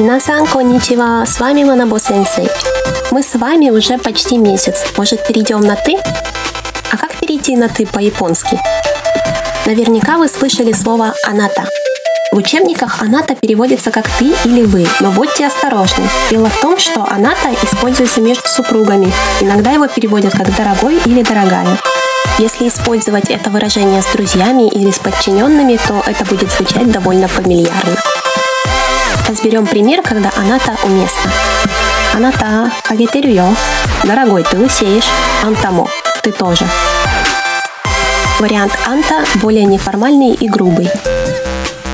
Минасан, конничева, с вами Манабо Сенсей. Мы с вами уже почти месяц. Может, перейдем на «ты»? А как перейти на «ты» по-японски? Наверняка вы слышали слово «аната». В учебниках «аната» переводится как «ты» или «вы», но будьте осторожны. Дело в том, что «аната» используется между супругами. Иногда его переводят как «дорогой» или «дорогая». Если использовать это выражение с друзьями или с подчиненными, то это будет звучать довольно фамильярно. Разберем пример, когда уместна. Аната кагетерю Дорогой, ты лысеешь. Антамо. Ты тоже. Вариант анта более неформальный и грубый.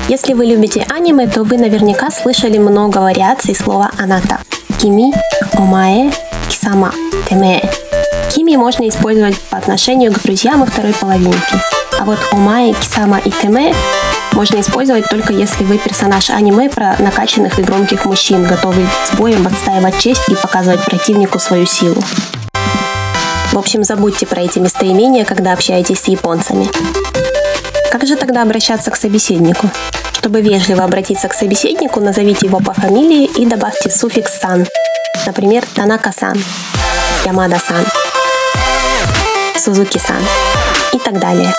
Если вы любите аниме, то вы наверняка слышали много вариаций слова аната. Кими, омае, кисама, теме. Кими можно использовать по отношению к друзьям и второй половинке. А вот омае, кисама и теме можно использовать только если вы персонаж аниме про накачанных и громких мужчин, готовый с боем отстаивать честь и показывать противнику свою силу. В общем, забудьте про эти местоимения, когда общаетесь с японцами. Как же тогда обращаться к собеседнику? Чтобы вежливо обратиться к собеседнику, назовите его по фамилии и добавьте суффикс «сан». Например, Танака-сан, Ямада-сан, Сузуки-сан и так далее.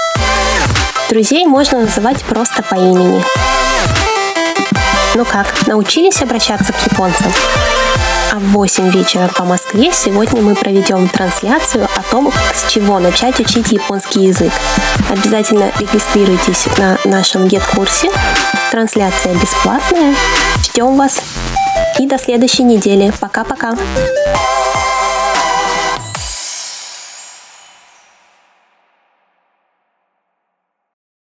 Друзей можно называть просто по имени. Ну как, научились обращаться к японцам? А в 8 вечера по Москве сегодня мы проведем трансляцию о том, с чего начать учить японский язык. Обязательно регистрируйтесь на нашем гет-курсе. Трансляция бесплатная. Ждем вас. И до следующей недели. Пока-пока.